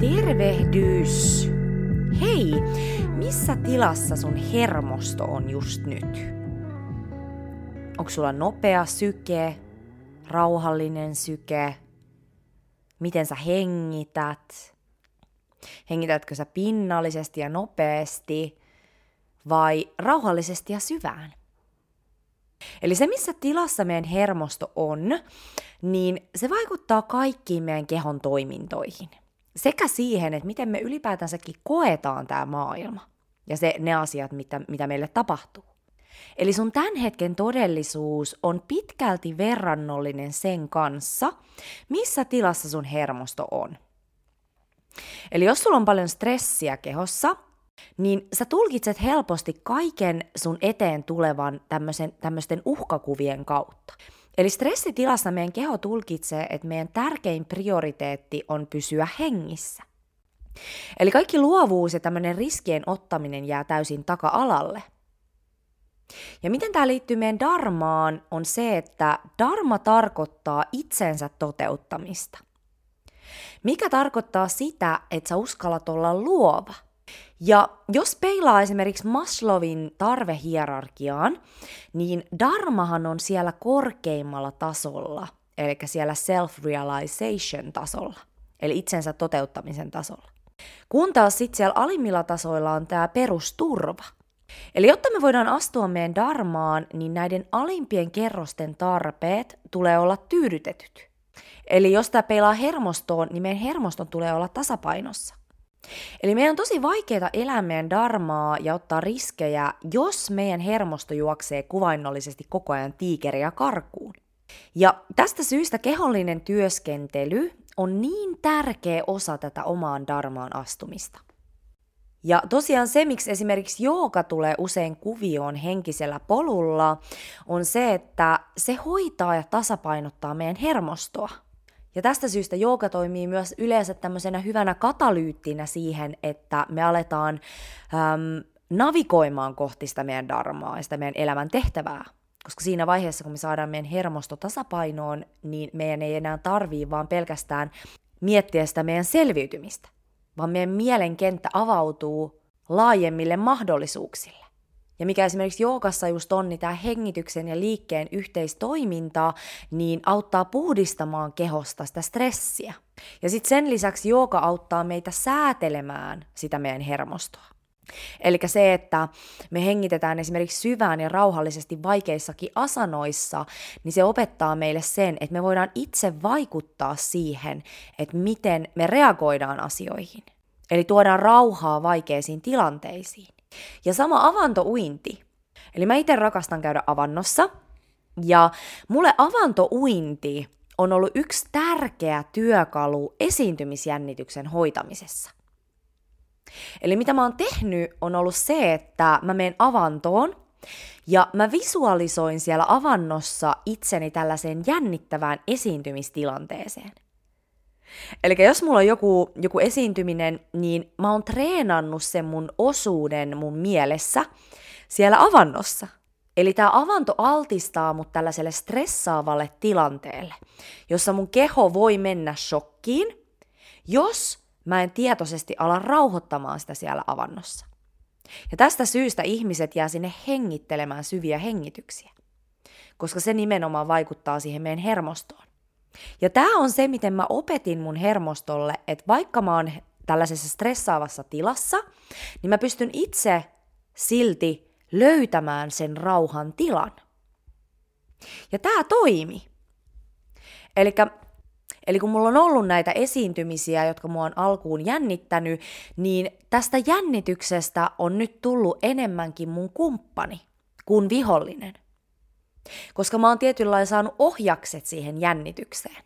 Tervehdys! Hei, missä tilassa sun hermosto on just nyt? Onko sulla nopea syke, rauhallinen syke? Miten sä hengität? Hengitätkö sä pinnallisesti ja nopeasti vai rauhallisesti ja syvään? Eli se, missä tilassa meidän hermosto on, niin se vaikuttaa kaikkiin meidän kehon toimintoihin. Sekä siihen, että miten me ylipäätänsäkin koetaan tämä maailma ja se, ne asiat, mitä, mitä meille tapahtuu. Eli sun tämän hetken todellisuus on pitkälti verrannollinen sen kanssa, missä tilassa sun hermosto on. Eli jos sulla on paljon stressiä kehossa, niin sä tulkitset helposti kaiken sun eteen tulevan tämmöisten uhkakuvien kautta. Eli stressitilassa meidän keho tulkitsee, että meidän tärkein prioriteetti on pysyä hengissä. Eli kaikki luovuus ja tämmöinen riskien ottaminen jää täysin taka-alalle. Ja miten tämä liittyy meidän darmaan on se, että darma tarkoittaa itsensä toteuttamista. Mikä tarkoittaa sitä, että sä uskallat olla luova – ja jos peilaa esimerkiksi Maslowin tarvehierarkiaan, niin dharmahan on siellä korkeimmalla tasolla, eli siellä self-realization tasolla, eli itsensä toteuttamisen tasolla. Kun taas sitten siellä alimmilla tasoilla on tämä perusturva. Eli jotta me voidaan astua meidän darmaan, niin näiden alimpien kerrosten tarpeet tulee olla tyydytetyt. Eli jos tämä peilaa hermostoon, niin meidän hermoston tulee olla tasapainossa. Eli meidän on tosi vaikeaa elää meidän darmaa ja ottaa riskejä, jos meidän hermosto juoksee kuvainnollisesti koko ajan tiikeriä karkuun. Ja tästä syystä kehollinen työskentely on niin tärkeä osa tätä omaan darmaan astumista. Ja tosiaan se, miksi esimerkiksi jooga tulee usein kuvioon henkisellä polulla, on se, että se hoitaa ja tasapainottaa meidän hermostoa – ja tästä syystä jooga toimii myös yleensä tämmöisenä hyvänä katalyyttinä siihen, että me aletaan äm, navigoimaan kohti sitä meidän darmaa ja sitä meidän elämän tehtävää. Koska siinä vaiheessa, kun me saadaan meidän hermosto tasapainoon, niin meidän ei enää tarvii vaan pelkästään miettiä sitä meidän selviytymistä, vaan meidän mielen kenttä avautuu laajemmille mahdollisuuksille. Ja mikä esimerkiksi joogassa just on, niin tämä hengityksen ja liikkeen yhteistoiminta, niin auttaa puhdistamaan kehosta sitä stressiä. Ja sitten sen lisäksi jooga auttaa meitä säätelemään sitä meidän hermostoa. Eli se, että me hengitetään esimerkiksi syvään ja rauhallisesti vaikeissakin asanoissa, niin se opettaa meille sen, että me voidaan itse vaikuttaa siihen, että miten me reagoidaan asioihin. Eli tuodaan rauhaa vaikeisiin tilanteisiin. Ja sama avantouinti. Eli mä itse rakastan käydä avannossa. Ja mulle avantouinti on ollut yksi tärkeä työkalu esiintymisjännityksen hoitamisessa. Eli mitä mä oon tehnyt on ollut se, että mä menen avantoon ja mä visualisoin siellä avannossa itseni tällaiseen jännittävään esiintymistilanteeseen – Eli jos mulla on joku, joku esiintyminen, niin mä oon treenannut sen mun osuuden mun mielessä siellä avannossa. Eli tämä avanto altistaa mut tällaiselle stressaavalle tilanteelle, jossa mun keho voi mennä shokkiin, jos mä en tietoisesti ala rauhoittamaan sitä siellä avannossa. Ja tästä syystä ihmiset jää sinne hengittelemään syviä hengityksiä, koska se nimenomaan vaikuttaa siihen meidän hermostoon. Ja tämä on se, miten mä opetin mun hermostolle, että vaikka mä oon tällaisessa stressaavassa tilassa, niin mä pystyn itse silti löytämään sen rauhan tilan. Ja tämä toimi. Elikkä, eli kun mulla on ollut näitä esiintymisiä, jotka mua on alkuun jännittänyt, niin tästä jännityksestä on nyt tullut enemmänkin mun kumppani kuin vihollinen – koska mä oon tietyllä lailla saanut ohjakset siihen jännitykseen.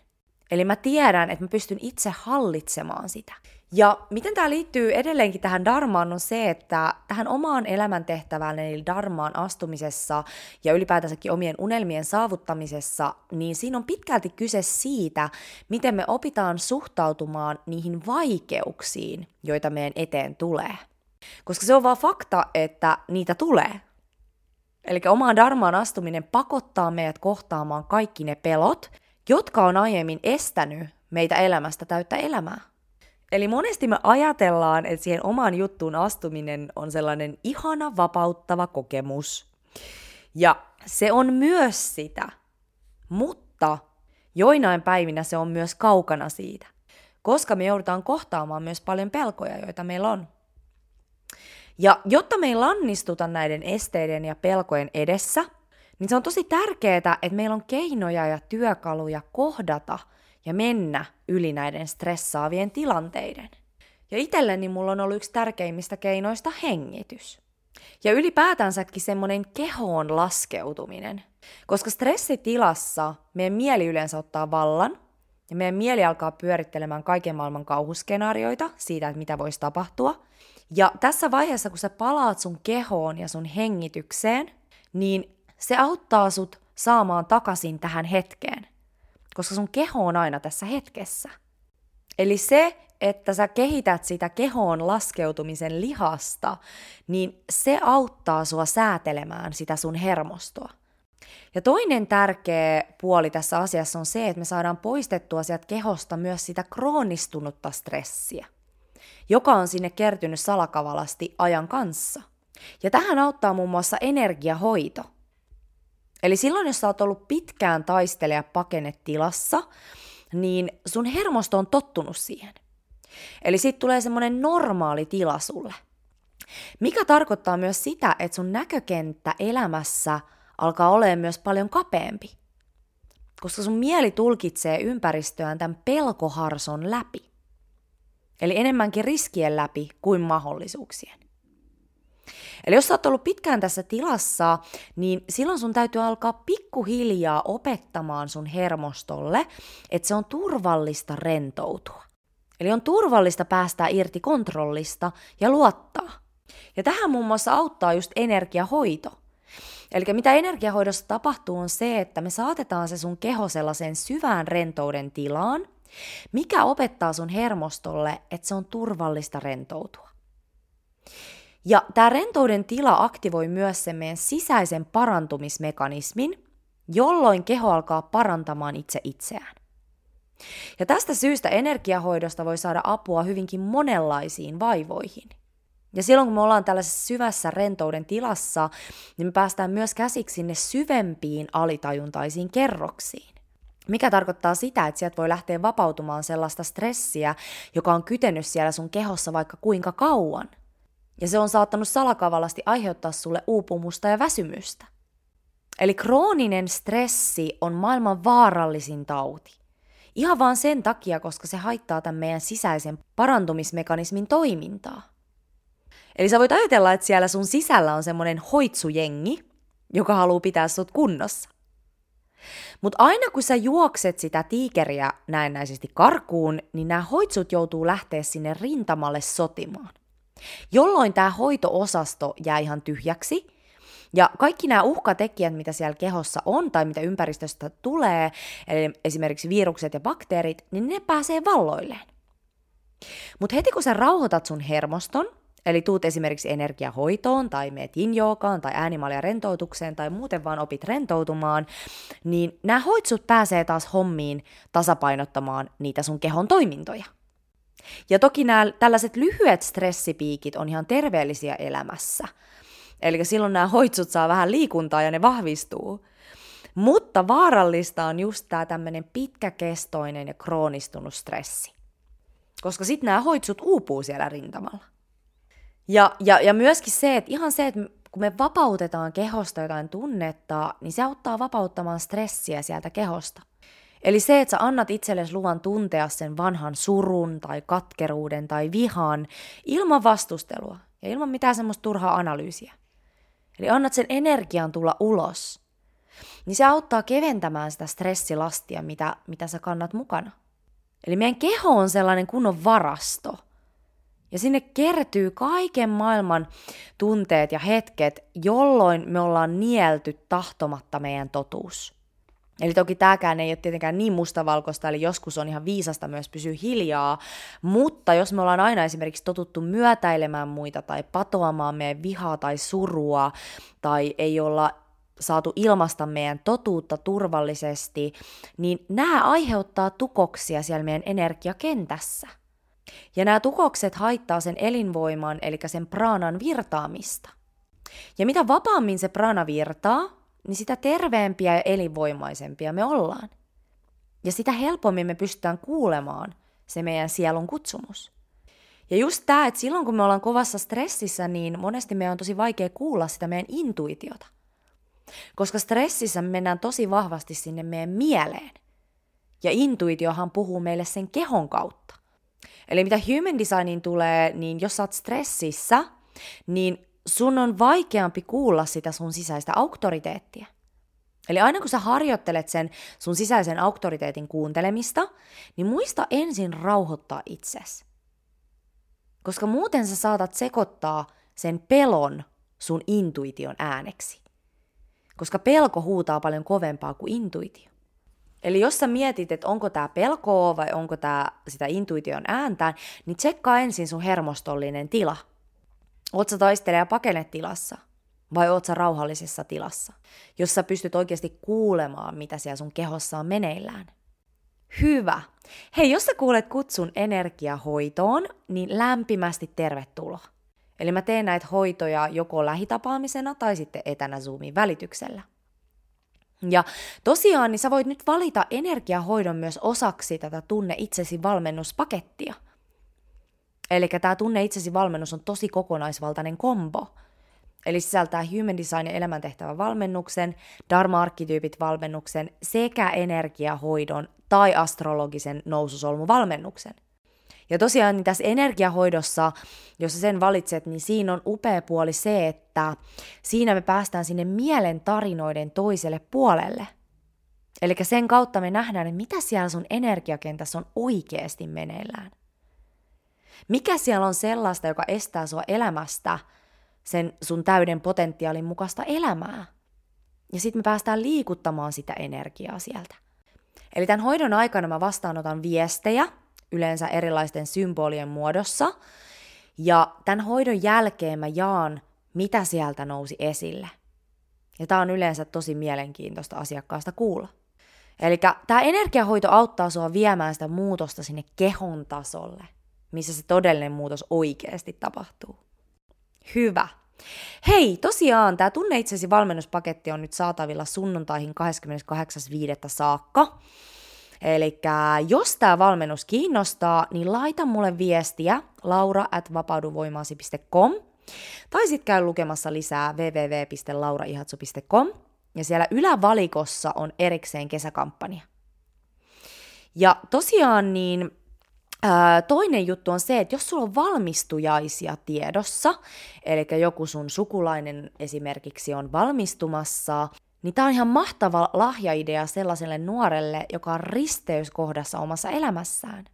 Eli mä tiedän, että mä pystyn itse hallitsemaan sitä. Ja miten tämä liittyy edelleenkin tähän darmaan on se, että tähän omaan elämäntehtävään eli darmaan astumisessa ja ylipäätänsäkin omien unelmien saavuttamisessa, niin siinä on pitkälti kyse siitä, miten me opitaan suhtautumaan niihin vaikeuksiin, joita meidän eteen tulee. Koska se on vaan fakta, että niitä tulee. Eli omaan darmaan astuminen pakottaa meidät kohtaamaan kaikki ne pelot, jotka on aiemmin estänyt meitä elämästä täyttä elämää. Eli monesti me ajatellaan, että siihen omaan juttuun astuminen on sellainen ihana, vapauttava kokemus. Ja se on myös sitä, mutta joinain päivinä se on myös kaukana siitä, koska me joudutaan kohtaamaan myös paljon pelkoja, joita meillä on. Ja jotta me ei lannistuta näiden esteiden ja pelkojen edessä, niin se on tosi tärkeää, että meillä on keinoja ja työkaluja kohdata ja mennä yli näiden stressaavien tilanteiden. Ja itselleni mulla on ollut yksi tärkeimmistä keinoista hengitys. Ja ylipäätänsäkin semmoinen kehoon laskeutuminen. Koska stressitilassa meidän mieli yleensä ottaa vallan, ja meidän mieli alkaa pyörittelemään kaiken maailman kauhuskenaarioita siitä, että mitä voisi tapahtua. Ja tässä vaiheessa, kun sä palaat sun kehoon ja sun hengitykseen, niin se auttaa sut saamaan takaisin tähän hetkeen. Koska sun keho on aina tässä hetkessä. Eli se, että sä kehität sitä kehoon laskeutumisen lihasta, niin se auttaa sua säätelemään sitä sun hermostoa. Ja toinen tärkeä puoli tässä asiassa on se, että me saadaan poistettua sieltä kehosta myös sitä kroonistunutta stressiä, joka on sinne kertynyt salakavalasti ajan kanssa. Ja tähän auttaa muun muassa energiahoito. Eli silloin, jos sä oot ollut pitkään taisteleja pakenetilassa, niin sun hermosto on tottunut siihen. Eli siitä tulee semmoinen normaali tila sulle. Mikä tarkoittaa myös sitä, että sun näkökenttä elämässä alkaa olemaan myös paljon kapeampi. Koska sun mieli tulkitsee ympäristöään tämän pelkoharson läpi. Eli enemmänkin riskien läpi kuin mahdollisuuksien. Eli jos sä oot ollut pitkään tässä tilassa, niin silloin sun täytyy alkaa pikkuhiljaa opettamaan sun hermostolle, että se on turvallista rentoutua. Eli on turvallista päästää irti kontrollista ja luottaa. Ja tähän muun muassa auttaa just energiahoito. Eli mitä energiahoidossa tapahtuu on se, että me saatetaan se sun keho sellaiseen syvään rentouden tilaan, mikä opettaa sun hermostolle, että se on turvallista rentoutua. Ja tämä rentouden tila aktivoi myös sen meidän sisäisen parantumismekanismin, jolloin keho alkaa parantamaan itse itseään. Ja tästä syystä energiahoidosta voi saada apua hyvinkin monenlaisiin vaivoihin. Ja silloin kun me ollaan tällaisessa syvässä rentouden tilassa, niin me päästään myös käsiksi sinne syvempiin alitajuntaisiin kerroksiin. Mikä tarkoittaa sitä, että sieltä voi lähteä vapautumaan sellaista stressiä, joka on kytenyt siellä sun kehossa vaikka kuinka kauan. Ja se on saattanut salakavallasti aiheuttaa sulle uupumusta ja väsymystä. Eli krooninen stressi on maailman vaarallisin tauti. Ihan vaan sen takia, koska se haittaa tämän meidän sisäisen parantumismekanismin toimintaa. Eli sä voit ajatella, että siellä sun sisällä on semmoinen hoitsujengi, joka haluaa pitää sut kunnossa. Mutta aina kun sä juokset sitä tiikeriä näennäisesti karkuun, niin nämä hoitsut joutuu lähteä sinne rintamalle sotimaan. Jolloin tämä hoitoosasto jää ihan tyhjäksi, ja kaikki nämä uhkatekijät, mitä siellä kehossa on tai mitä ympäristöstä tulee, eli esimerkiksi virukset ja bakteerit, niin ne pääsee valloilleen. Mutta heti kun sä rauhoitat sun hermoston, eli tuut esimerkiksi energiahoitoon tai meet injookaan tai äänimalia rentoutukseen tai muuten vaan opit rentoutumaan, niin nämä hoitsut pääsee taas hommiin tasapainottamaan niitä sun kehon toimintoja. Ja toki nämä tällaiset lyhyet stressipiikit on ihan terveellisiä elämässä – Eli silloin nämä hoitsut saa vähän liikuntaa ja ne vahvistuu. Mutta vaarallista on just tämä tämmöinen pitkäkestoinen ja kroonistunut stressi. Koska sitten nämä hoitsut uupuu siellä rintamalla. Ja, ja, ja myöskin se, että ihan se, että kun me vapautetaan kehosta jotain tunnetta, niin se auttaa vapauttamaan stressiä sieltä kehosta. Eli se, että sä annat itsellesi luvan tuntea sen vanhan surun tai katkeruuden tai vihan ilman vastustelua ja ilman mitään semmoista turhaa analyysiä. Eli annat sen energian tulla ulos, niin se auttaa keventämään sitä stressilastia, mitä, mitä sä kannat mukana. Eli meidän keho on sellainen kunnon varasto. Ja sinne kertyy kaiken maailman tunteet ja hetket, jolloin me ollaan nielty tahtomatta meidän totuus. Eli toki tämäkään ei ole tietenkään niin mustavalkoista, eli joskus on ihan viisasta myös pysyä hiljaa, mutta jos me ollaan aina esimerkiksi totuttu myötäilemään muita tai patoamaan meidän vihaa tai surua, tai ei olla saatu ilmasta meidän totuutta turvallisesti, niin nämä aiheuttaa tukoksia siellä meidän energiakentässä. Ja nämä tukokset haittaa sen elinvoiman, eli sen praanan virtaamista. Ja mitä vapaammin se prana virtaa, niin sitä terveempiä ja elinvoimaisempia me ollaan. Ja sitä helpommin me pystytään kuulemaan se meidän sielun kutsumus. Ja just tämä, että silloin kun me ollaan kovassa stressissä, niin monesti meidän on tosi vaikea kuulla sitä meidän intuitiota. Koska stressissä me mennään tosi vahvasti sinne meidän mieleen. Ja intuitiohan puhuu meille sen kehon kautta. Eli mitä human designiin tulee, niin jos sä oot stressissä, niin sun on vaikeampi kuulla sitä sun sisäistä auktoriteettia. Eli aina kun sä harjoittelet sen sun sisäisen auktoriteetin kuuntelemista, niin muista ensin rauhoittaa itsesi. Koska muuten sä saatat sekoittaa sen pelon sun intuition ääneksi. Koska pelko huutaa paljon kovempaa kuin intuitio. Eli jos sä mietit, että onko tämä pelkoa vai onko tämä sitä intuition ääntään, niin tsekkaa ensin sun hermostollinen tila. Oot sä taistele- ja pakenetilassa vai oot sä rauhallisessa tilassa, jossa pystyt oikeasti kuulemaan, mitä siellä sun kehossa on meneillään. Hyvä. Hei, jos sä kuulet kutsun energiahoitoon, niin lämpimästi tervetuloa. Eli mä teen näitä hoitoja joko lähitapaamisena tai sitten etänä Zoomin välityksellä. Ja tosiaan, niin sä voit nyt valita energiahoidon myös osaksi tätä Tunne itsesi valmennuspakettia. Eli tämä Tunne itsesi valmennus on tosi kokonaisvaltainen kombo. Eli sisältää Human Design ja elämäntehtävän valmennuksen, Dharma-arkkityypit valmennuksen sekä energiahoidon tai astrologisen noususolmuvalmennuksen. Ja tosiaan niin tässä energiahoidossa, jos sä sen valitset, niin siinä on upea puoli se, että siinä me päästään sinne mielen tarinoiden toiselle puolelle. Eli sen kautta me nähdään, että mitä siellä sun energiakentässä on oikeasti meneillään. Mikä siellä on sellaista, joka estää sua elämästä sen sun täyden potentiaalin mukaista elämää? Ja sitten me päästään liikuttamaan sitä energiaa sieltä. Eli tämän hoidon aikana mä vastaanotan viestejä, yleensä erilaisten symbolien muodossa, ja tämän hoidon jälkeen mä jaan, mitä sieltä nousi esille. Ja tämä on yleensä tosi mielenkiintoista asiakkaasta kuulla. Eli tämä energiahoito auttaa sua viemään sitä muutosta sinne kehon tasolle, missä se todellinen muutos oikeasti tapahtuu. Hyvä. Hei, tosiaan tämä Tunne itsesi valmennuspaketti on nyt saatavilla sunnuntaihin 28.5. saakka. Eli jos tämä valmennus kiinnostaa, niin laita mulle viestiä laura at vapauduvoimaasi.com tai sitten käy lukemassa lisää www.lauraihatsu.com ja siellä ylävalikossa on erikseen kesäkampanja. Ja tosiaan niin toinen juttu on se, että jos sulla on valmistujaisia tiedossa, eli joku sun sukulainen esimerkiksi on valmistumassa, niin tämä on ihan mahtava lahjaidea sellaiselle nuorelle, joka on risteyskohdassa omassa elämässään.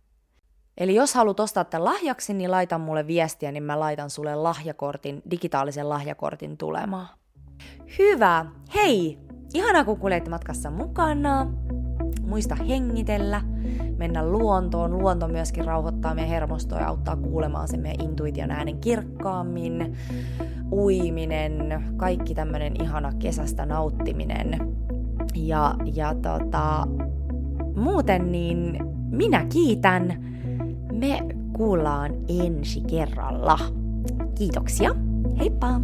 Eli jos haluat ostaa tämän lahjaksi, niin laita mulle viestiä, niin mä laitan sulle lahjakortin, digitaalisen lahjakortin tulemaan. Hyvä! Hei! Ihanaa kun kuljet matkassa mukana. Muista hengitellä, mennä luontoon. Luonto myöskin rauhoittaa meidän hermostoa ja auttaa kuulemaan sen meidän intuition äänen kirkkaammin. Uiminen, kaikki tämmöinen ihana kesästä nauttiminen. Ja, ja tota, muuten niin minä kiitän. Me kuullaan ensi kerralla. Kiitoksia. Heippa!